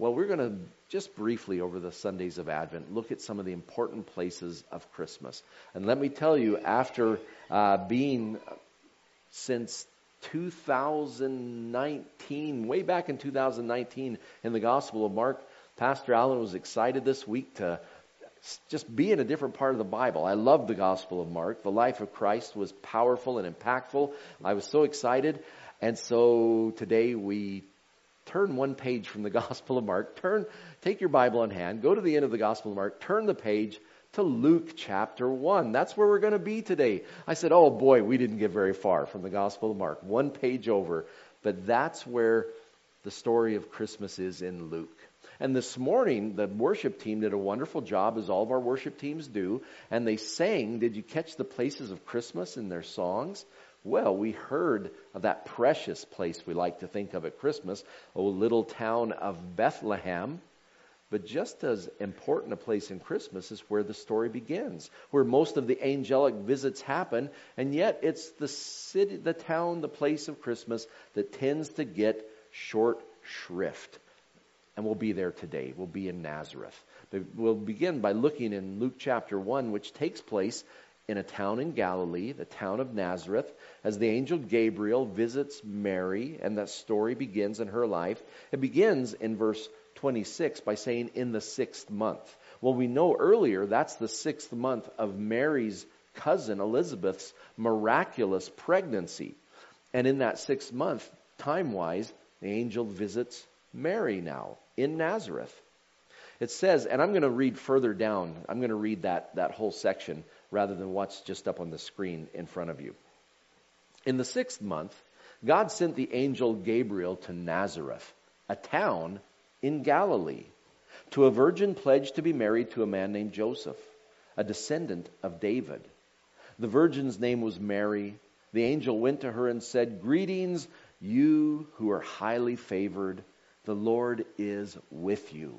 Well, we're going to just briefly over the Sundays of Advent look at some of the important places of Christmas. And let me tell you, after uh, being since 2019, way back in 2019 in the Gospel of Mark, Pastor Allen was excited this week to just be in a different part of the Bible. I love the Gospel of Mark. The life of Christ was powerful and impactful. I was so excited. And so today we turn one page from the Gospel of Mark, turn, take your Bible in hand, go to the end of the Gospel of Mark, turn the page to Luke chapter 1. That's where we're going to be today. I said, oh boy, we didn't get very far from the Gospel of Mark. One page over. But that's where the story of Christmas is in Luke. And this morning, the worship team did a wonderful job, as all of our worship teams do, and they sang, Did you catch the places of Christmas in their songs? Well, we heard of that precious place we like to think of at Christmas, a little town of Bethlehem. But just as important a place in Christmas is where the story begins, where most of the angelic visits happen, and yet it's the city, the town, the place of Christmas that tends to get short shrift. And we'll be there today. We'll be in Nazareth. We'll begin by looking in Luke chapter 1, which takes place in a town in Galilee, the town of Nazareth, as the angel Gabriel visits Mary, and that story begins in her life. It begins in verse 26 by saying, in the sixth month. Well, we know earlier that's the sixth month of Mary's cousin Elizabeth's miraculous pregnancy. And in that sixth month, time wise, the angel visits Mary now in Nazareth. It says, and I'm going to read further down, I'm going to read that, that whole section rather than what's just up on the screen in front of you. In the sixth month, God sent the angel Gabriel to Nazareth, a town in Galilee, to a virgin pledged to be married to a man named Joseph, a descendant of David. The virgin's name was Mary. The angel went to her and said, Greetings, you who are highly favored. The Lord is with you.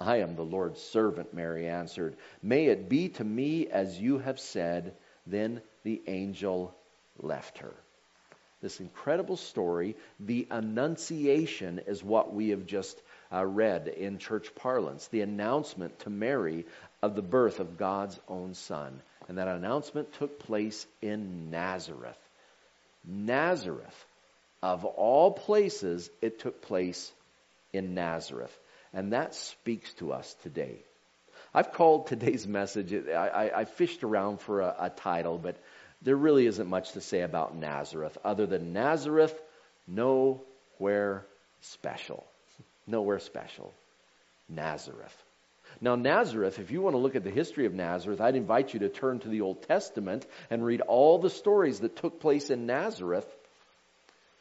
I am the Lord's servant, Mary answered. May it be to me as you have said. Then the angel left her. This incredible story, the Annunciation, is what we have just uh, read in church parlance. The announcement to Mary of the birth of God's own Son. And that announcement took place in Nazareth. Nazareth. Of all places, it took place in Nazareth. And that speaks to us today. I've called today's message, I, I, I fished around for a, a title, but there really isn't much to say about Nazareth other than Nazareth, nowhere special. Nowhere special. Nazareth. Now, Nazareth, if you want to look at the history of Nazareth, I'd invite you to turn to the Old Testament and read all the stories that took place in Nazareth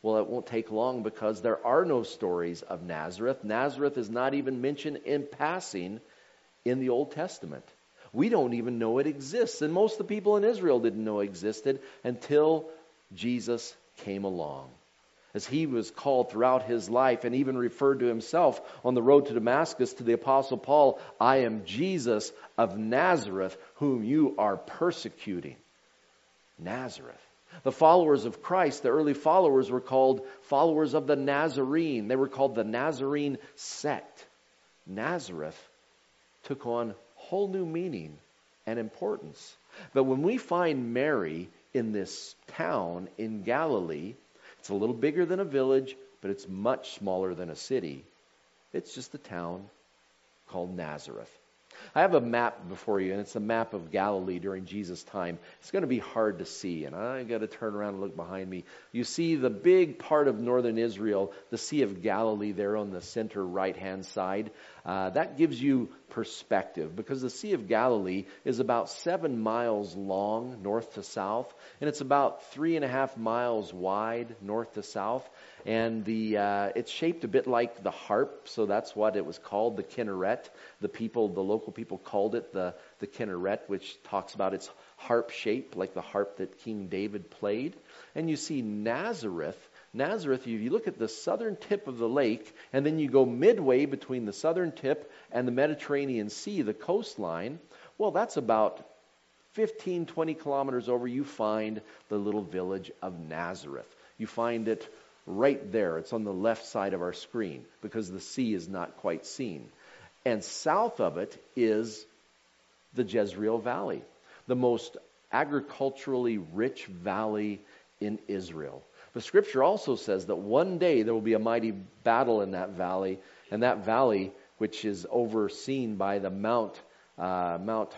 well, it won't take long because there are no stories of Nazareth. Nazareth is not even mentioned in passing in the Old Testament. We don't even know it exists. And most of the people in Israel didn't know it existed until Jesus came along. As he was called throughout his life and even referred to himself on the road to Damascus to the Apostle Paul, I am Jesus of Nazareth, whom you are persecuting. Nazareth. The followers of Christ, the early followers, were called followers of the Nazarene. They were called the Nazarene sect. Nazareth took on whole new meaning and importance. But when we find Mary in this town in Galilee, it's a little bigger than a village, but it's much smaller than a city. It's just a town called Nazareth. I have a map before you, and it's a map of Galilee during Jesus' time. It's going to be hard to see, and I've got to turn around and look behind me. You see the big part of northern Israel, the Sea of Galilee, there on the center right hand side. Uh, that gives you perspective because the Sea of Galilee is about seven miles long north to south, and it's about three and a half miles wide north to south. And the uh, it's shaped a bit like the harp, so that's what it was called, the kinneret. The people, the local people, called it the the kinneret, which talks about its harp shape, like the harp that King David played. And you see Nazareth Nazareth, you, you look at the southern tip of the lake, and then you go midway between the southern tip and the Mediterranean Sea, the coastline. Well, that's about 15, 20 kilometers over, you find the little village of Nazareth. You find it right there. It's on the left side of our screen because the sea is not quite seen. And south of it is the Jezreel Valley, the most agriculturally rich valley in Israel. The scripture also says that one day there will be a mighty battle in that valley, and that valley, which is overseen by the Mount uh, Mount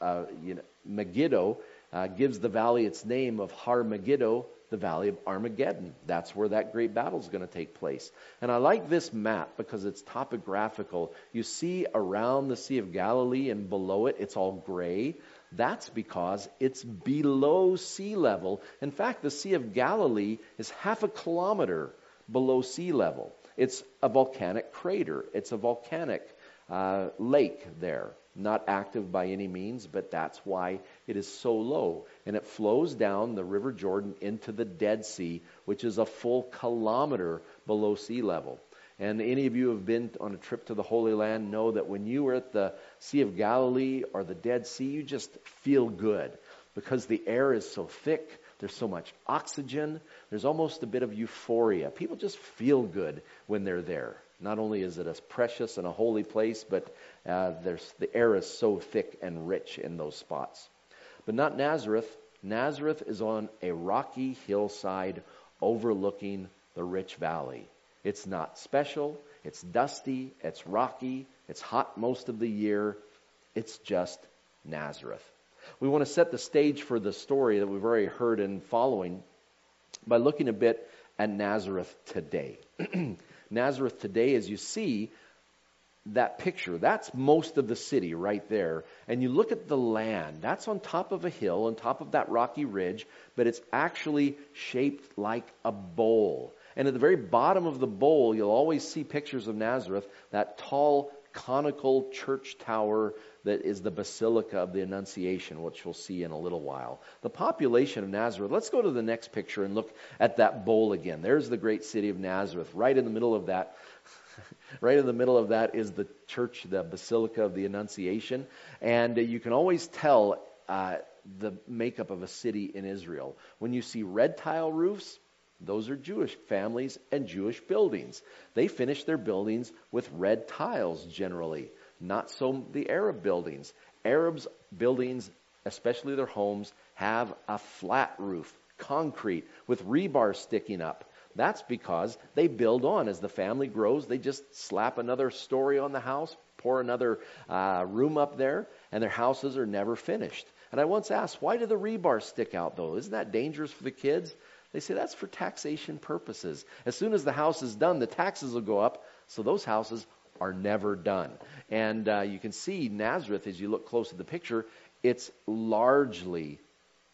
uh, you know, Megiddo, uh, gives the valley its name of Har Megiddo, the valley of Armageddon. That's where that great battle is going to take place. And I like this map because it's topographical. You see around the Sea of Galilee and below it, it's all gray. That's because it's below sea level. In fact, the Sea of Galilee is half a kilometer below sea level. It's a volcanic crater, it's a volcanic uh, lake there. Not active by any means, but that's why it is so low. And it flows down the River Jordan into the Dead Sea, which is a full kilometer below sea level. And any of you who have been on a trip to the Holy Land know that when you are at the Sea of Galilee or the Dead Sea, you just feel good because the air is so thick. There's so much oxygen. There's almost a bit of euphoria. People just feel good when they're there. Not only is it a precious and a holy place, but uh, the air is so thick and rich in those spots. But not Nazareth. Nazareth is on a rocky hillside overlooking the rich valley. It's not special. It's dusty. It's rocky. It's hot most of the year. It's just Nazareth. We want to set the stage for the story that we've already heard and following by looking a bit at Nazareth today. Nazareth today, as you see that picture, that's most of the city right there. And you look at the land, that's on top of a hill, on top of that rocky ridge, but it's actually shaped like a bowl. And at the very bottom of the bowl, you'll always see pictures of Nazareth, that tall conical church tower that is the Basilica of the Annunciation, which we'll see in a little while. The population of Nazareth, let's go to the next picture and look at that bowl again. There's the great city of Nazareth. Right in the middle of that, right in the middle of that is the church, the Basilica of the Annunciation. And uh, you can always tell uh, the makeup of a city in Israel. When you see red tile roofs, those are Jewish families and Jewish buildings. They finish their buildings with red tiles generally, not so the Arab buildings. Arabs' buildings, especially their homes, have a flat roof, concrete, with rebar sticking up. That's because they build on. As the family grows, they just slap another story on the house, pour another uh, room up there, and their houses are never finished. And I once asked, why do the rebar stick out though? Isn't that dangerous for the kids? They say that's for taxation purposes. As soon as the house is done, the taxes will go up, so those houses are never done. And uh, you can see Nazareth, as you look close at the picture, it's largely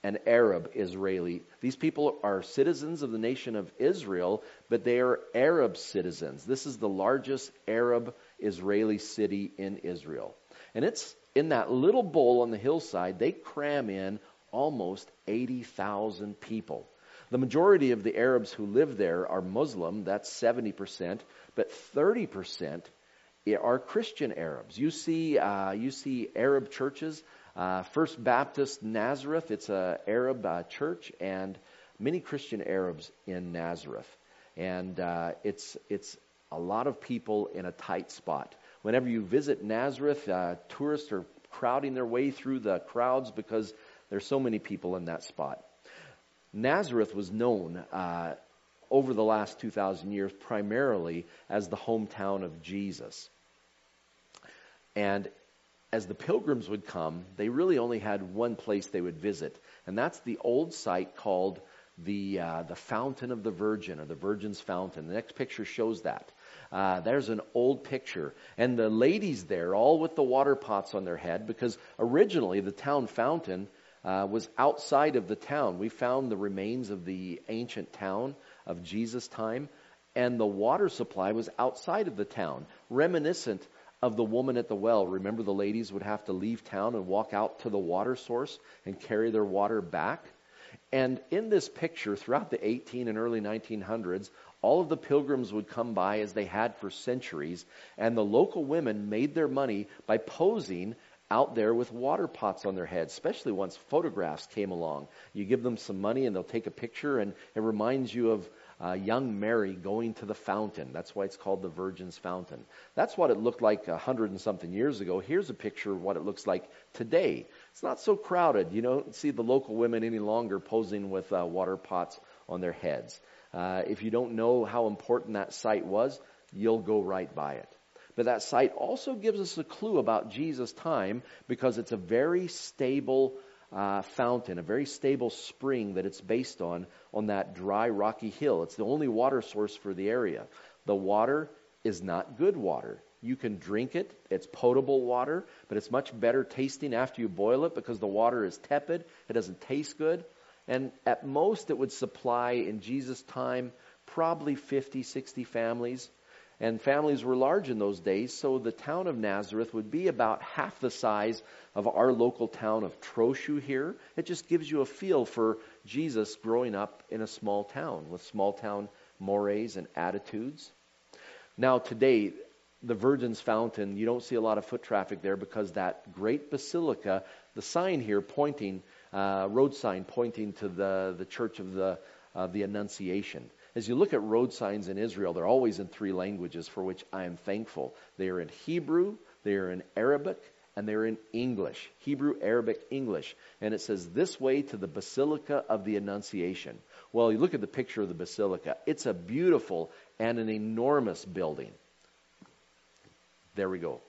an Arab Israeli. These people are citizens of the nation of Israel, but they are Arab citizens. This is the largest Arab Israeli city in Israel. And it's in that little bowl on the hillside, they cram in almost 80,000 people. The majority of the Arabs who live there are Muslim, that's 70%, but 30% are Christian Arabs. You see, uh, you see Arab churches. Uh, First Baptist Nazareth, it's an Arab uh, church, and many Christian Arabs in Nazareth. And uh, it's, it's a lot of people in a tight spot. Whenever you visit Nazareth, uh, tourists are crowding their way through the crowds because there's so many people in that spot. Nazareth was known uh, over the last 2,000 years primarily as the hometown of Jesus. And as the pilgrims would come, they really only had one place they would visit, and that's the old site called the uh, the Fountain of the Virgin or the Virgin's Fountain. The next picture shows that. Uh, there's an old picture, and the ladies there, all with the water pots on their head, because originally the town fountain uh, was outside of the town. We found the remains of the ancient town of Jesus' time, and the water supply was outside of the town, reminiscent of the woman at the well. Remember, the ladies would have to leave town and walk out to the water source and carry their water back. And in this picture, throughout the 18 and early 1900s, all of the pilgrims would come by as they had for centuries, and the local women made their money by posing out there with water pots on their heads, especially once photographs came along. You give them some money and they'll take a picture, and it reminds you of uh, young Mary going to the fountain. That's why it's called the Virgin's Fountain. That's what it looked like a hundred and something years ago. Here's a picture of what it looks like today. It's not so crowded. You don't see the local women any longer posing with uh, water pots on their heads. Uh, if you don't know how important that site was, you'll go right by it. But that site also gives us a clue about Jesus' time because it's a very stable uh, fountain, a very stable spring that it's based on, on that dry, rocky hill. It's the only water source for the area. The water is not good water. You can drink it, it's potable water, but it's much better tasting after you boil it because the water is tepid, it doesn't taste good. And at most, it would supply in Jesus' time probably 50, 60 families. And families were large in those days, so the town of Nazareth would be about half the size of our local town of Trochu here. It just gives you a feel for Jesus growing up in a small town with small town mores and attitudes. Now, today, the Virgin's Fountain, you don't see a lot of foot traffic there because that great basilica, the sign here pointing, uh, road sign pointing to the, the Church of the, uh, the Annunciation. As you look at road signs in Israel, they're always in three languages for which I am thankful. They are in Hebrew, they are in Arabic, and they're in English Hebrew, Arabic, English. And it says, This way to the Basilica of the Annunciation. Well, you look at the picture of the Basilica, it's a beautiful and an enormous building. There we go.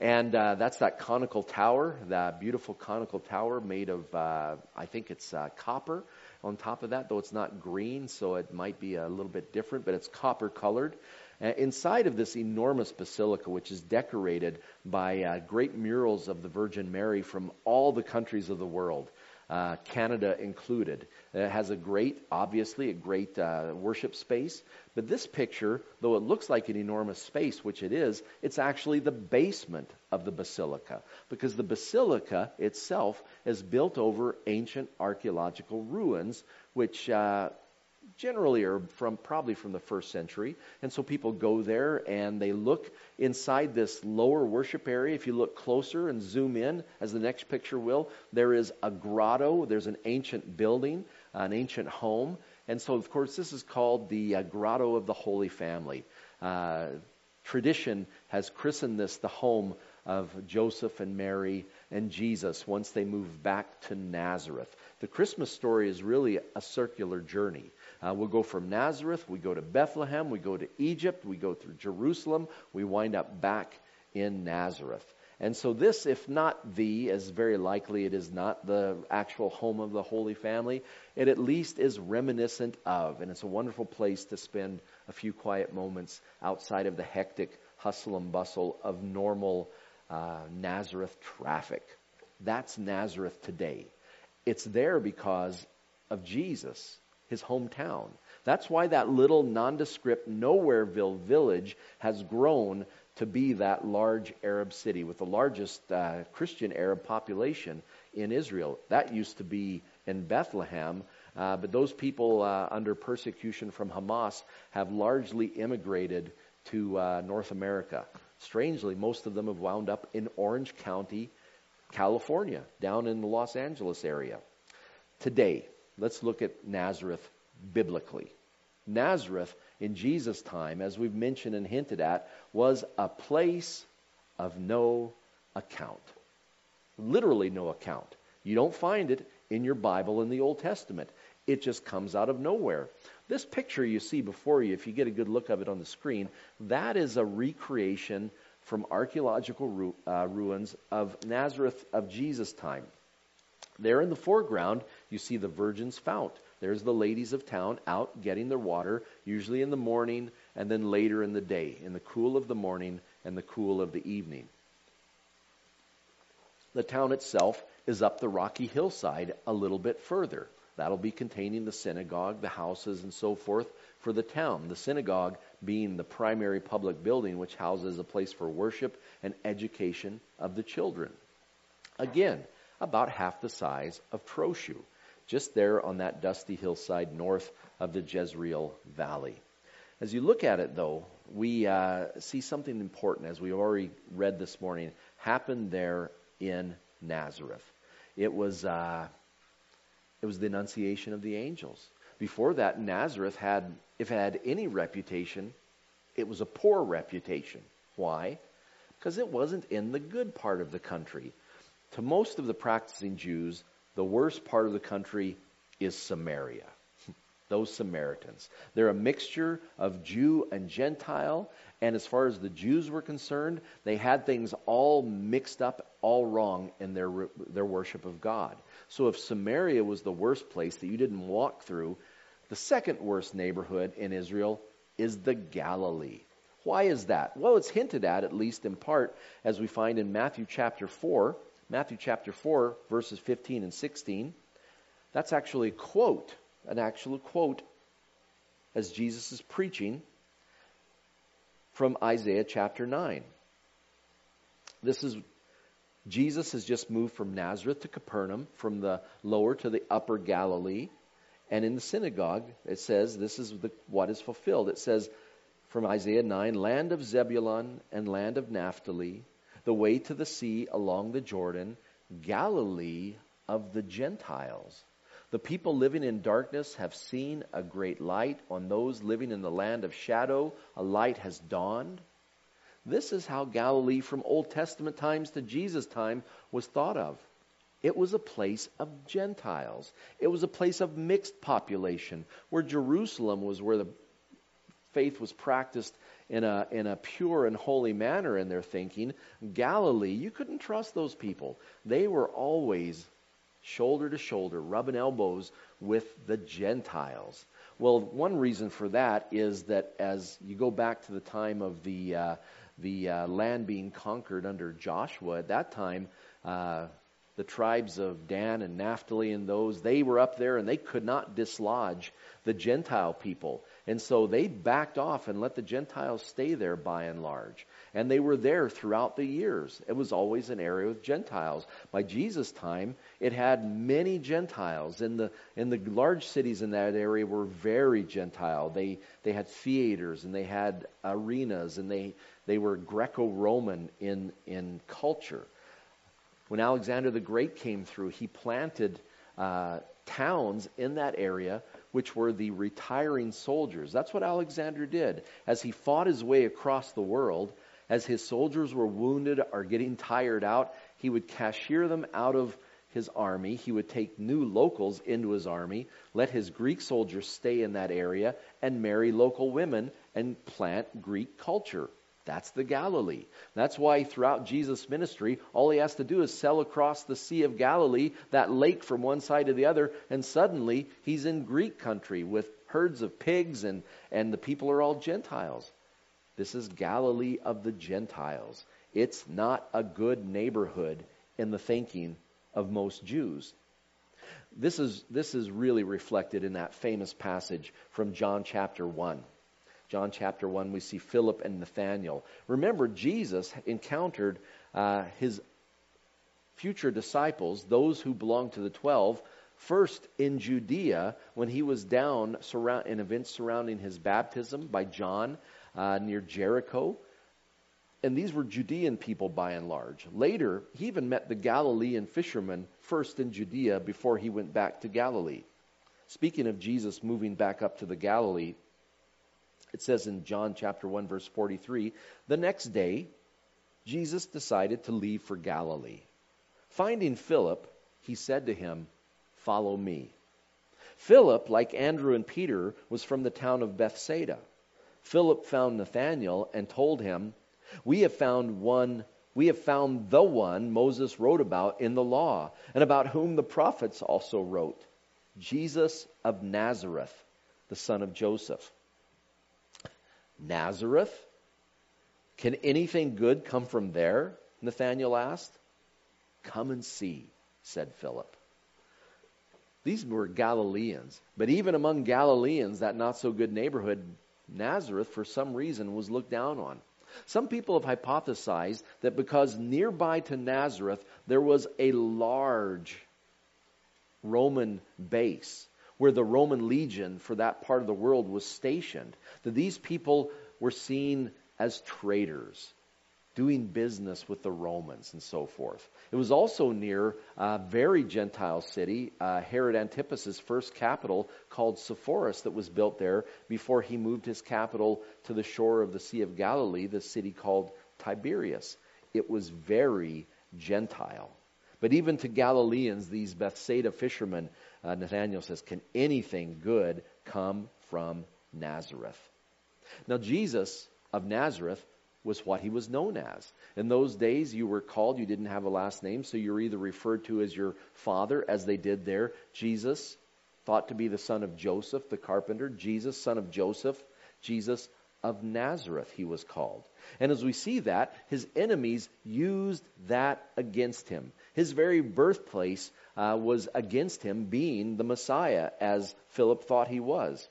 And uh, that's that conical tower, that beautiful conical tower made of, uh, I think it's uh, copper on top of that, though it's not green, so it might be a little bit different, but it's copper colored. Uh, inside of this enormous basilica, which is decorated by uh, great murals of the Virgin Mary from all the countries of the world, uh, Canada included. It has a great, obviously, a great uh, worship space. But this picture, though it looks like an enormous space, which it is, it's actually the basement of the basilica. Because the basilica itself is built over ancient archaeological ruins, which uh, generally are from probably from the first century. And so people go there and they look inside this lower worship area. If you look closer and zoom in, as the next picture will, there is a grotto. There's an ancient building, an ancient home. And so, of course, this is called the uh, Grotto of the Holy Family. Uh, tradition has christened this the home of Joseph and Mary and Jesus once they moved back to Nazareth. The Christmas story is really a circular journey. Uh, we'll go from Nazareth, we go to Bethlehem, we go to Egypt, we go through Jerusalem, we wind up back in Nazareth. And so, this, if not the, as very likely it is not the actual home of the Holy Family, it at least is reminiscent of. And it's a wonderful place to spend a few quiet moments outside of the hectic hustle and bustle of normal uh, Nazareth traffic. That's Nazareth today. It's there because of Jesus his hometown. That's why that little nondescript Nowhereville village has grown to be that large Arab city with the largest uh, Christian Arab population in Israel. That used to be in Bethlehem, uh, but those people uh, under persecution from Hamas have largely immigrated to uh, North America. Strangely, most of them have wound up in Orange County, California, down in the Los Angeles area. Today, Let's look at Nazareth biblically. Nazareth in Jesus' time, as we've mentioned and hinted at, was a place of no account. Literally no account. You don't find it in your Bible in the Old Testament. It just comes out of nowhere. This picture you see before you, if you get a good look of it on the screen, that is a recreation from archaeological ru- uh, ruins of Nazareth of Jesus' time. There in the foreground, you see the Virgin's Fount. There's the ladies of town out getting their water, usually in the morning and then later in the day, in the cool of the morning and the cool of the evening. The town itself is up the rocky hillside a little bit further. That'll be containing the synagogue, the houses, and so forth for the town. The synagogue being the primary public building which houses a place for worship and education of the children. Again, about half the size of Trochu, just there on that dusty hillside north of the Jezreel Valley. As you look at it, though, we uh, see something important, as we already read this morning, happened there in Nazareth. It was, uh, it was the annunciation of the angels. Before that, Nazareth had, if it had any reputation, it was a poor reputation. Why? Because it wasn't in the good part of the country. To most of the practicing Jews, the worst part of the country is Samaria. Those Samaritans. They're a mixture of Jew and Gentile, and as far as the Jews were concerned, they had things all mixed up, all wrong in their, their worship of God. So if Samaria was the worst place that you didn't walk through, the second worst neighborhood in Israel is the Galilee. Why is that? Well, it's hinted at, at least in part, as we find in Matthew chapter 4. Matthew chapter 4, verses 15 and 16. That's actually a quote, an actual quote, as Jesus is preaching from Isaiah chapter 9. This is Jesus has just moved from Nazareth to Capernaum, from the lower to the upper Galilee. And in the synagogue, it says, this is the, what is fulfilled. It says from Isaiah 9, land of Zebulun and land of Naphtali, the way to the sea along the Jordan, Galilee of the Gentiles. The people living in darkness have seen a great light. On those living in the land of shadow, a light has dawned. This is how Galilee from Old Testament times to Jesus' time was thought of. It was a place of Gentiles. It was a place of mixed population, where Jerusalem was where the faith was practiced in a, in a pure and holy manner in their thinking. Galilee, you couldn't trust those people. They were always shoulder to shoulder, rubbing elbows with the Gentiles. Well, one reason for that is that as you go back to the time of the uh, the uh, land being conquered under Joshua, at that time, uh, the tribes of Dan and Naphtali and those, they were up there and they could not dislodge the Gentile people. And so they backed off and let the Gentiles stay there by and large. And they were there throughout the years. It was always an area with Gentiles. By Jesus' time, it had many Gentiles. And the, and the large cities in that area were very Gentile. They, they had theaters and they had arenas and they, they were Greco Roman in, in culture. When Alexander the Great came through, he planted uh, towns in that area which were the retiring soldiers. That's what Alexander did. As he fought his way across the world, as his soldiers were wounded or getting tired out, he would cashier them out of his army. He would take new locals into his army, let his Greek soldiers stay in that area, and marry local women and plant Greek culture. That's the Galilee. That's why throughout Jesus' ministry, all he has to do is sail across the Sea of Galilee, that lake from one side to the other, and suddenly he's in Greek country with herds of pigs and, and the people are all Gentiles. This is Galilee of the Gentiles. It's not a good neighborhood in the thinking of most Jews. This is, this is really reflected in that famous passage from John chapter 1. John chapter 1, we see Philip and Nathanael. Remember, Jesus encountered uh, his future disciples, those who belonged to the twelve, first in Judea when he was down surround, in events surrounding his baptism by John uh, near Jericho. And these were Judean people by and large. Later, he even met the Galilean fishermen first in Judea before he went back to Galilee. Speaking of Jesus moving back up to the Galilee, it says in John chapter 1 verse 43, the next day Jesus decided to leave for Galilee. Finding Philip, he said to him, "Follow me." Philip, like Andrew and Peter, was from the town of Bethsaida. Philip found Nathanael and told him, We have found one we have found the one Moses wrote about in the law, and about whom the prophets also wrote Jesus of Nazareth, the son of Joseph. Nazareth? Can anything good come from there? Nathanael asked. Come and see, said Philip. These were Galileans, but even among Galileans, that not so good neighborhood, Nazareth, for some reason, was looked down on. Some people have hypothesized that because nearby to Nazareth there was a large Roman base where the Roman legion for that part of the world was stationed, that these people were seen as traitors, doing business with the Romans and so forth. It was also near a very Gentile city, uh, Herod Antipas's first capital called Sepphoris that was built there before he moved his capital to the shore of the Sea of Galilee, the city called Tiberias. It was very Gentile. But even to Galileans, these Bethsaida fishermen, uh, says, can anything good come from Nazareth? Now, Jesus of Nazareth was what he was known as. In those days, you were called, you didn't have a last name, so you were either referred to as your father, as they did there. Jesus, thought to be the son of Joseph, the carpenter. Jesus, son of Joseph. Jesus of Nazareth, he was called. And as we see that, his enemies used that against him. His very birthplace uh, was against him being the Messiah, as Philip thought he was.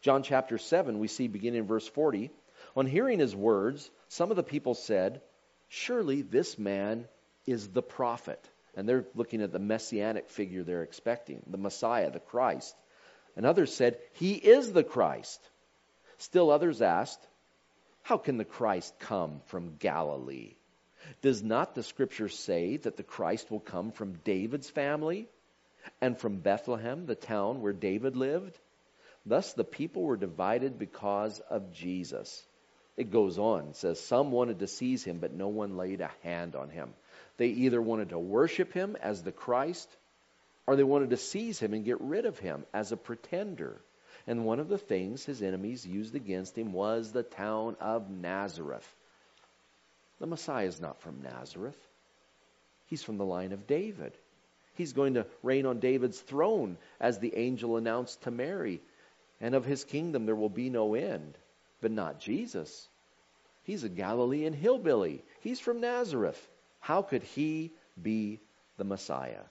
John chapter 7, we see beginning in verse 40. On hearing his words, some of the people said, Surely this man is the prophet. And they're looking at the messianic figure they're expecting, the Messiah, the Christ. And others said, He is the Christ. Still others asked, How can the Christ come from Galilee? Does not the scripture say that the Christ will come from David's family and from Bethlehem, the town where David lived? Thus the people were divided because of Jesus. It goes on. Says, Some wanted to seize him, but no one laid a hand on him. They either wanted to worship him as the Christ, or they wanted to seize him and get rid of him as a pretender. And one of the things his enemies used against him was the town of Nazareth. The Messiah is not from Nazareth, he's from the line of David. He's going to reign on David's throne, as the angel announced to Mary. And of his kingdom there will be no end but not Jesus. He's a Galilean hillbilly. He's from Nazareth. How could he be the Messiah?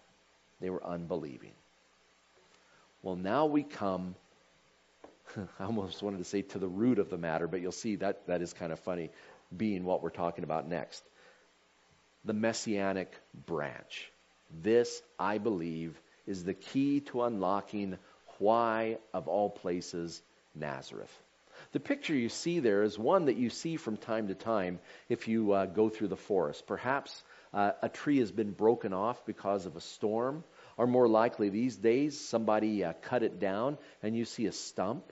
They were unbelieving. Well, now we come, I almost wanted to say to the root of the matter, but you'll see that that is kind of funny, being what we're talking about next. The messianic branch. This, I believe, is the key to unlocking why, of all places, Nazareth. The picture you see there is one that you see from time to time if you uh, go through the forest. Perhaps uh, a tree has been broken off because of a storm, or more likely these days, somebody uh, cut it down and you see a stump.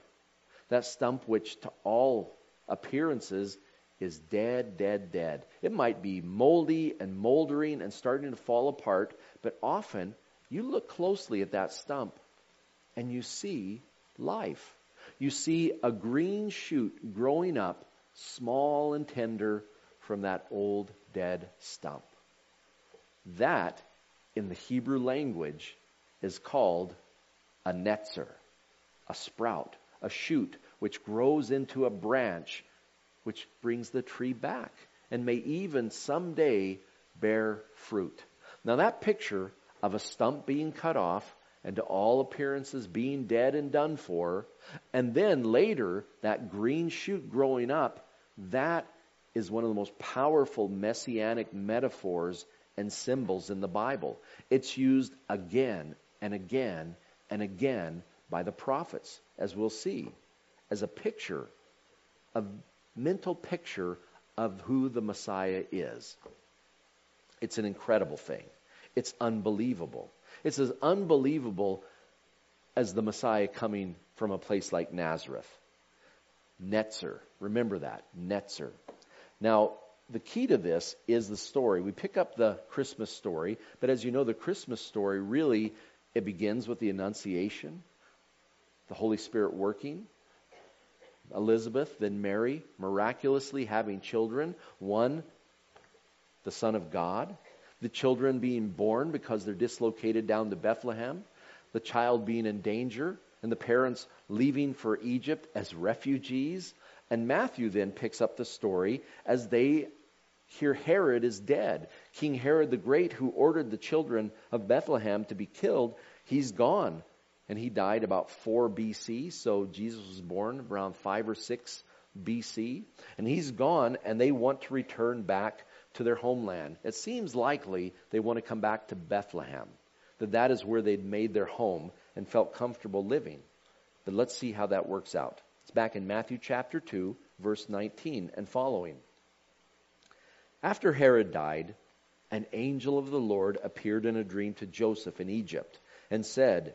That stump, which to all appearances is dead, dead, dead. It might be moldy and moldering and starting to fall apart, but often you look closely at that stump and you see life you see a green shoot growing up, small and tender, from that old dead stump. That, in the Hebrew language, is called a netzer, a sprout, a shoot, which grows into a branch, which brings the tree back and may even someday bear fruit. Now, that picture of a stump being cut off and to all appearances being dead and done for, and then later that green shoot growing up, that is one of the most powerful messianic metaphors and symbols in the Bible. It's used again and again and again by the prophets, as we'll see, as a picture, a mental picture of who the Messiah is. It's an incredible thing. It's unbelievable. It's as unbelievable as the Messiah coming from a place like Nazareth. Netzer. Remember that. Netzer. Now, the key to this is the story. We pick up the Christmas story, but as you know, the Christmas story really it begins with the Annunciation, the Holy Spirit working, Elizabeth, then Mary, miraculously having children, one, the Son of God, the children being born because they're dislocated down to Bethlehem, the child being in danger, and the parents leaving for Egypt as refugees. And Matthew then picks up the story as they hear Herod is dead. King Herod the Great, who ordered the children of Bethlehem to be killed, he's gone. And he died about 4 BC, so Jesus was born around 5 or 6 BC. And he's gone, and they want to return back to their homeland. It seems likely they want to come back to Bethlehem, that that is where they'd made their home and felt comfortable living. But let's see how that works out. It's back in Matthew chapter 2, verse 19 and following. After Herod died, an angel of the Lord appeared in a dream to Joseph in Egypt and said,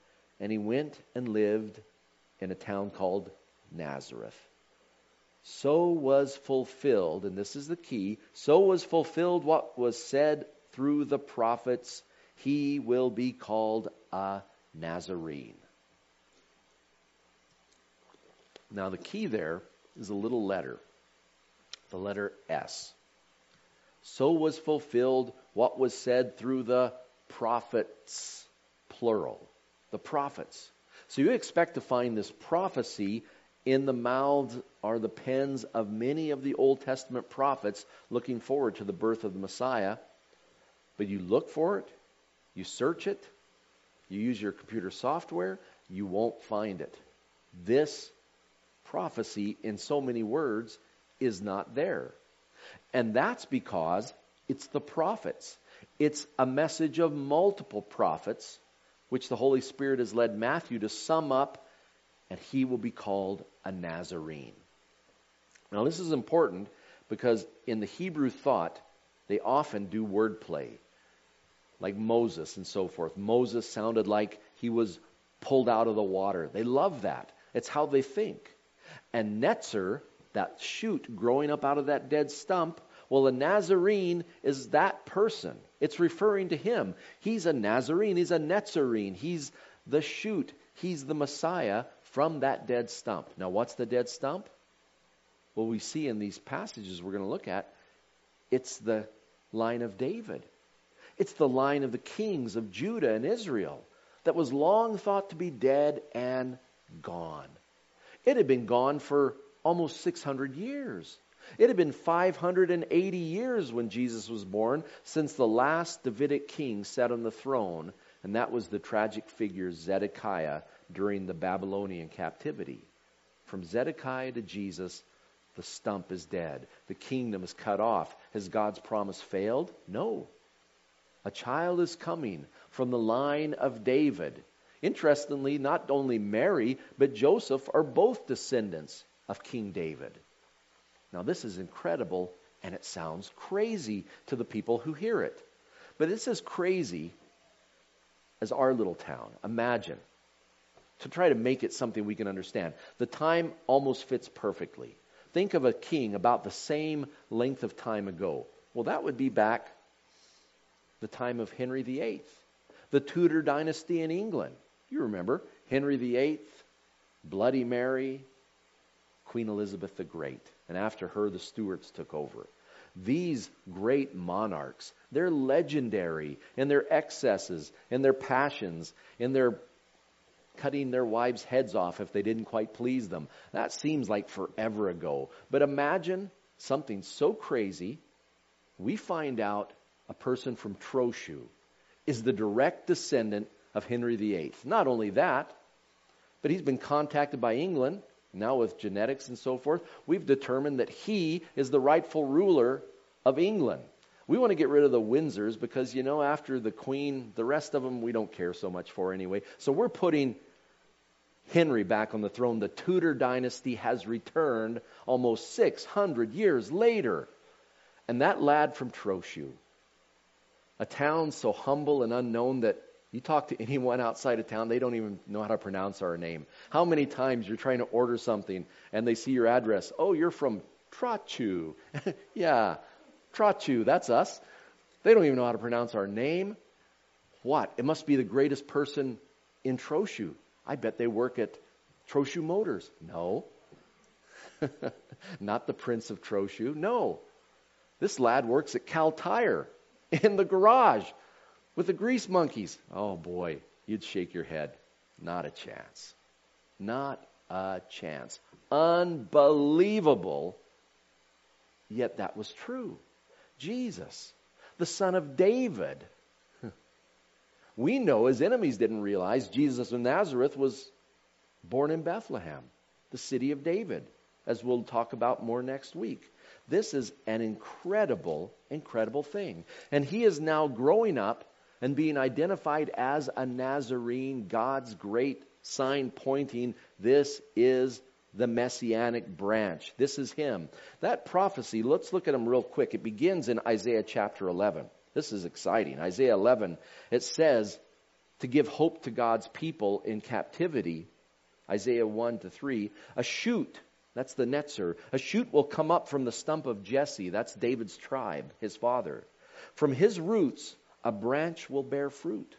and he went and lived in a town called Nazareth so was fulfilled, and this is the key, so was fulfilled what was said through the prophets he will be called a Nazarene. Now, the key there is a little letter, the letter S. So was fulfilled what was said through the prophets, plural. The prophets. So you expect to find this prophecy in the mouths or the pens of many of the Old Testament prophets looking forward to the birth of the Messiah. But you look for it, you search it, you use your computer software, you won't find it. This prophecy, in so many words, is not there. And that's because it's the prophets. It's a message of multiple prophets, which the Holy Spirit has led Matthew to sum up and he will be called a Nazarene. Now, this is important because in the Hebrew thought, they often do wordplay, like Moses and so forth. Moses sounded like he was pulled out of the water. They love that. It's how they think. And Netzer, that shoot growing up out of that dead stump, well, a Nazarene is that person. It's referring to him. He's a Nazarene. He's a Netzarene. He's the shoot. He's the Messiah from that dead stump. Now, what's the dead stump? Well, we see in these passages we're going to look at, it's the line of David. It's the line of the kings of Judah and Israel that was long thought to be dead and gone. It had been gone for almost 600 years. It had been 580 years when Jesus was born since the last Davidic king sat on the throne, and that was the tragic figure Zedekiah during the Babylonian captivity. From Zedekiah to Jesus, the stump is dead. The kingdom is cut off. Has God's promise failed? No. A child is coming from the line of David. Interestingly, not only Mary, but Joseph are both descendants of King David. Now, this is incredible and it sounds crazy to the people who hear it. But it's as crazy as our little town. Imagine to try to make it something we can understand. The time almost fits perfectly. Think of a king about the same length of time ago. Well, that would be back the time of Henry VIII, the Tudor dynasty in England. You remember Henry VIII, Bloody Mary, Queen Elizabeth the Great, and after her, the Stuarts took over. These great monarchs, they're legendary in their excesses, in their passions, in their cutting their wives' heads off if they didn't quite please them. That seems like forever ago. But imagine something so crazy. We find out a person from Trochu is the direct descendant of Henry VIII. Not only that, but he's been contacted by England, now with genetics and so forth. We've determined that he is the rightful ruler of England. We want to get rid of the Windsors because, you know, after the Queen, the rest of them we don't care so much for anyway. So we're putting Henry back on the throne. The Tudor dynasty has returned almost 600 years later. And that lad from Trochu, a town so humble and unknown that you talk to anyone outside of town, they don't even know how to pronounce our name. How many times you're trying to order something and they see your address? Oh, you're from Trochu. yeah, Trochu, that's us. They don't even know how to pronounce our name. What? It must be the greatest person in Trochu. I bet they work at Trochu Motors. No. Not the Prince of Trochu. No. This lad works at Kal Tire in the garage with the grease monkeys. Oh boy, you'd shake your head. Not a chance. Not a chance. Unbelievable. Yet that was true. Jesus, the son of David, we know his enemies didn't realize Jesus of Nazareth was born in Bethlehem, the city of David, as we'll talk about more next week. This is an incredible, incredible thing. And he is now growing up and being identified as a Nazarene, God's great sign pointing, this is the messianic branch. This is him. That prophecy, let's look at him real quick. It begins in Isaiah chapter 11. This is exciting. Isaiah 11, it says to give hope to God's people in captivity. Isaiah 1 to 3. A shoot, that's the Netzer. A shoot will come up from the stump of Jesse. That's David's tribe, his father. From his roots, a branch will bear fruit.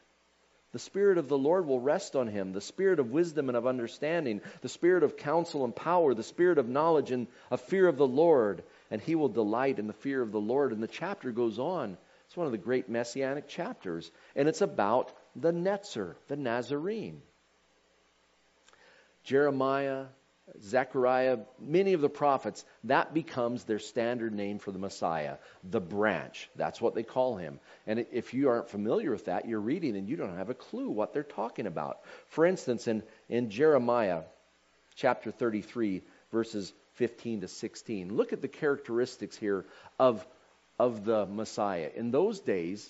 The Spirit of the Lord will rest on him, the Spirit of wisdom and of understanding, the Spirit of counsel and power, the Spirit of knowledge and of fear of the Lord, and he will delight in the fear of the Lord. And the chapter goes on it's one of the great messianic chapters, and it's about the Netzer, the Nazarene. Jeremiah, Zechariah, many of the prophets, that becomes their standard name for the Messiah, the branch. That's what they call him. And if you aren't familiar with that, you're reading and you don't have a clue what they're talking about. For instance, in, in Jeremiah chapter 33, verses 15 to 16, look at the characteristics here of of the Messiah. In those days,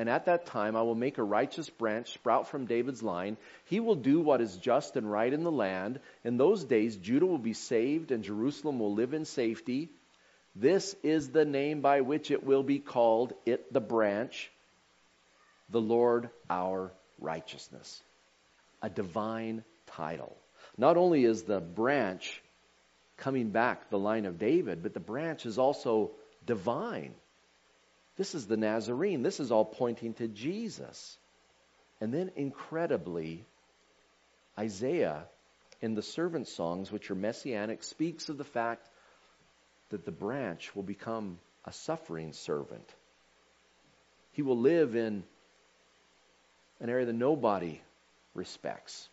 and at that time, I will make a righteous branch sprout from David's line. He will do what is just and right in the land. In those days, Judah will be saved and Jerusalem will live in safety. This is the name by which it will be called, it the branch, the Lord our righteousness. A divine title. Not only is the branch coming back the line of David, but the branch is also divine. This is the Nazarene. This is all pointing to Jesus. And then, incredibly, Isaiah, in the servant songs, which are messianic, speaks of the fact that the branch will become a suffering servant. He will live in an area that nobody respects.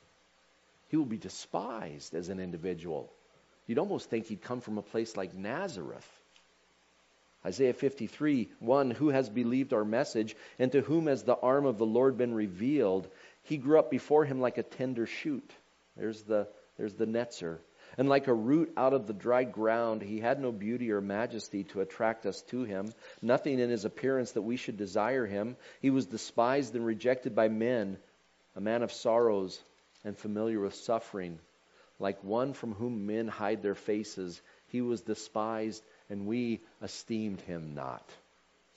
He will be despised as an individual. You'd almost think he'd come from a place like Nazareth. Isaiah 53, 1, who has believed our message, and to whom has the arm of the Lord been revealed? He grew up before him like a tender shoot. There's the, there's the netzer. And like a root out of the dry ground, he had no beauty or majesty to attract us to him, nothing in his appearance that we should desire him. He was despised and rejected by men, a man of sorrows and familiar with suffering. Like one from whom men hide their faces, he was despised and we esteemed him not.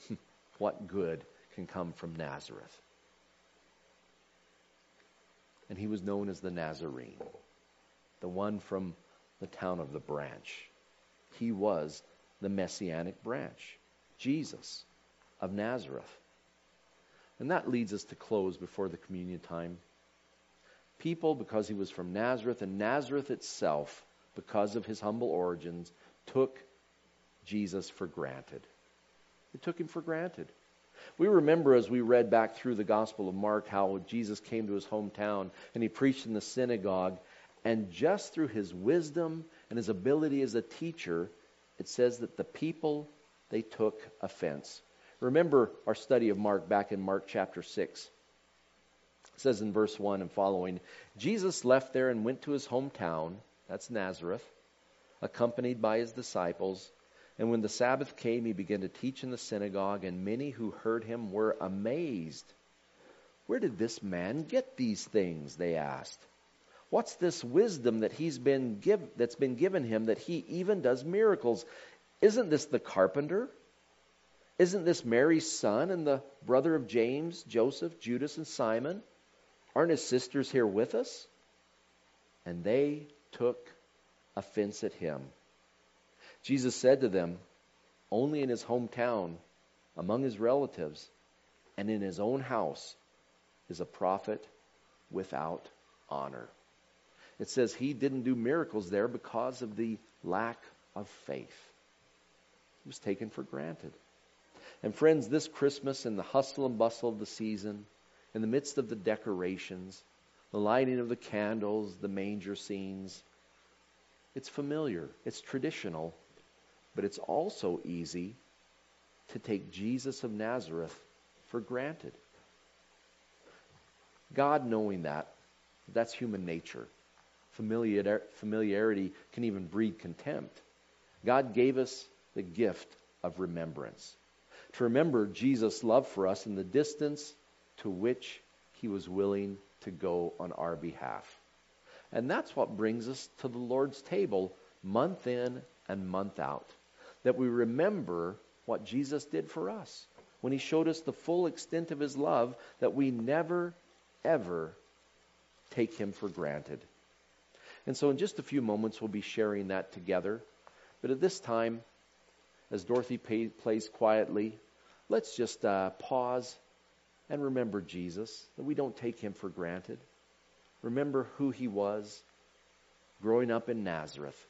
what good can come from Nazareth? And he was known as the Nazarene, the one from the town of the branch. He was the messianic branch, Jesus of Nazareth. And that leads us to close before the communion time. People, because he was from Nazareth, and Nazareth itself, because of his humble origins, took Jesus for granted. They took him for granted. We remember as we read back through the Gospel of Mark how Jesus came to his hometown and he preached in the synagogue, and just through his wisdom and his ability as a teacher, it says that the people they took offense. Remember our study of Mark back in Mark chapter 6. It says in verse 1 and following Jesus left there and went to his hometown, that's Nazareth, accompanied by his disciples. And when the Sabbath came, he began to teach in the synagogue, and many who heard him were amazed. Where did this man get these things? They asked. What's this wisdom that he's been give, that's been given him that he even does miracles? Isn't this the carpenter? Isn't this Mary's son and the brother of James, Joseph, Judas, and Simon? Aren't his sisters here with us? And they took offense at him. Jesus said to them, Only in his hometown, among his relatives, and in his own house is a prophet without honor. It says he didn't do miracles there because of the lack of faith. It was taken for granted. And friends, this Christmas, in the hustle and bustle of the season, in the midst of the decorations, the lighting of the candles, the manger scenes, it's familiar, it's traditional, but it's also easy to take Jesus of Nazareth for granted. God knowing that, that's human nature. Familiarity can even breed contempt. God gave us the gift of remembrance. To remember Jesus' love for us and the distance to which he was willing to go on our behalf. And that's what brings us to the Lord's table month in and month out. That we remember what Jesus did for us when he showed us the full extent of his love, that we never, ever take him for granted. And so, in just a few moments, we'll be sharing that together. But at this time, as Dorothy pay, plays quietly, let's just uh, pause and remember Jesus, that we don't take him for granted. Remember who he was growing up in Nazareth,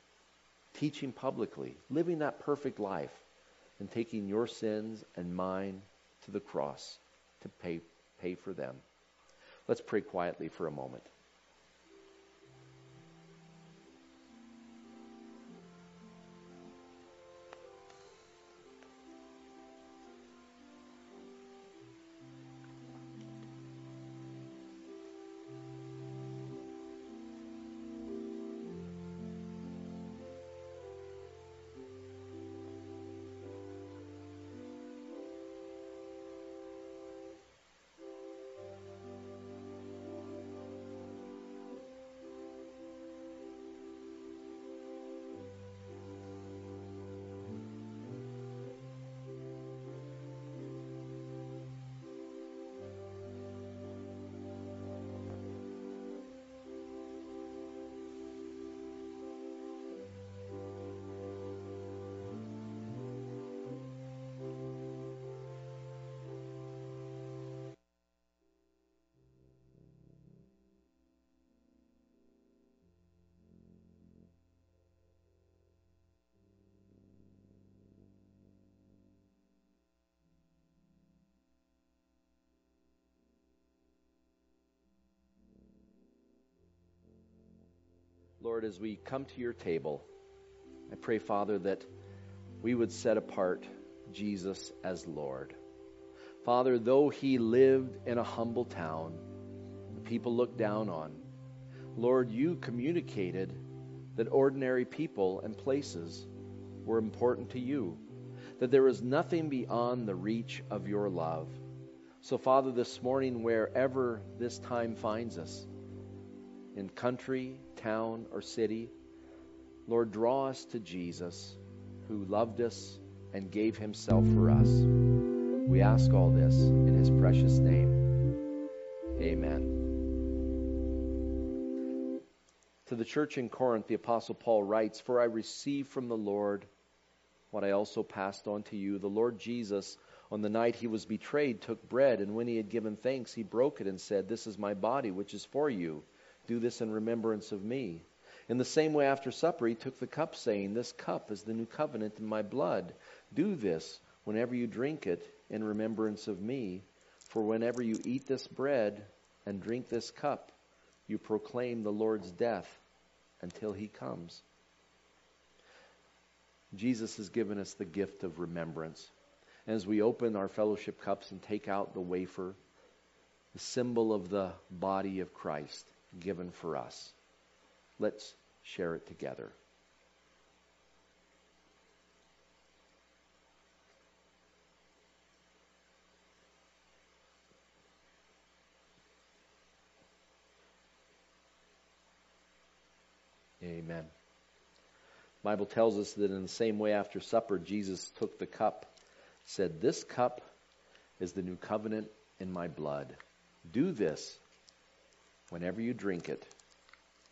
teaching publicly, living that perfect life, and taking your sins and mine to the cross to pay, pay for them. Let's pray quietly for a moment. Lord, as we come to your table, I pray, Father, that we would set apart Jesus as Lord. Father, though he lived in a humble town, people looked down on, Lord, you communicated that ordinary people and places were important to you, that there is nothing beyond the reach of your love. So, Father, this morning, wherever this time finds us, in country, town, or city. Lord, draw us to Jesus, who loved us and gave himself for us. We ask all this in his precious name. Amen. To the church in Corinth, the Apostle Paul writes, For I received from the Lord what I also passed on to you. The Lord Jesus, on the night he was betrayed, took bread, and when he had given thanks, he broke it and said, This is my body, which is for you. Do this in remembrance of me. In the same way, after supper, he took the cup, saying, This cup is the new covenant in my blood. Do this whenever you drink it in remembrance of me. For whenever you eat this bread and drink this cup, you proclaim the Lord's death until he comes. Jesus has given us the gift of remembrance. As we open our fellowship cups and take out the wafer, the symbol of the body of Christ, given for us. Let's share it together. Amen. Bible tells us that in the same way after supper, Jesus took the cup, said, This cup is the new covenant in my blood. Do this whenever you drink it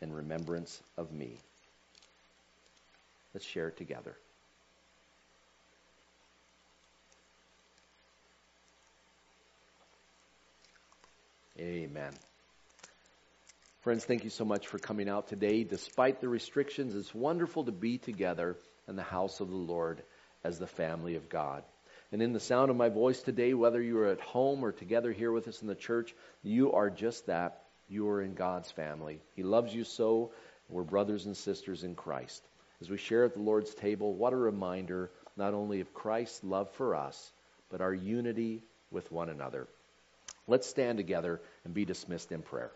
in remembrance of me. Let's share it together. Amen. Friends, thank you so much for coming out today. Despite the restrictions, it's wonderful to be together in the house of the Lord as the family of God. And in the sound of my voice today, whether you are at home or together here with us in the church, you are just that. You are in God's family. He loves you so. We're brothers and sisters in Christ. As we share at the Lord's table, what a reminder not only of Christ's love for us, but our unity with one another. Let's stand together and be dismissed in prayer.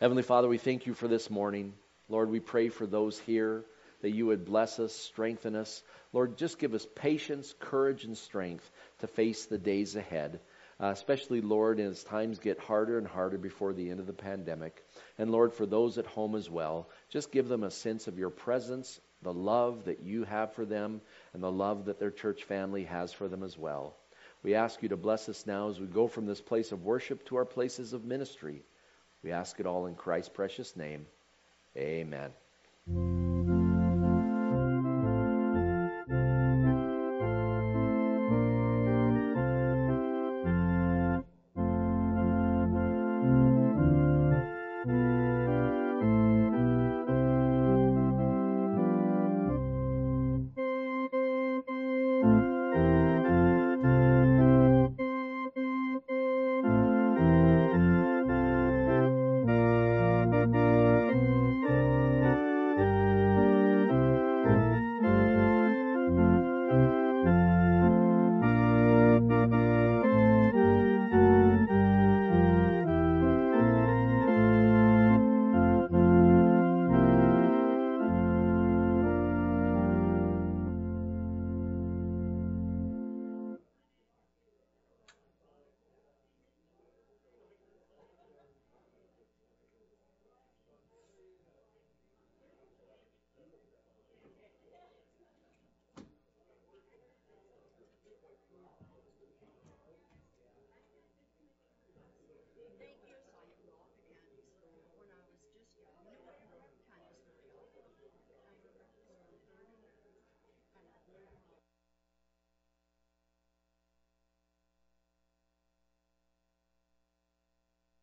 Heavenly Father, we thank you for this morning. Lord, we pray for those here that you would bless us, strengthen us. Lord, just give us patience, courage, and strength to face the days ahead. Uh, especially, Lord, as times get harder and harder before the end of the pandemic. And Lord, for those at home as well, just give them a sense of your presence, the love that you have for them, and the love that their church family has for them as well. We ask you to bless us now as we go from this place of worship to our places of ministry. We ask it all in Christ's precious name. Amen.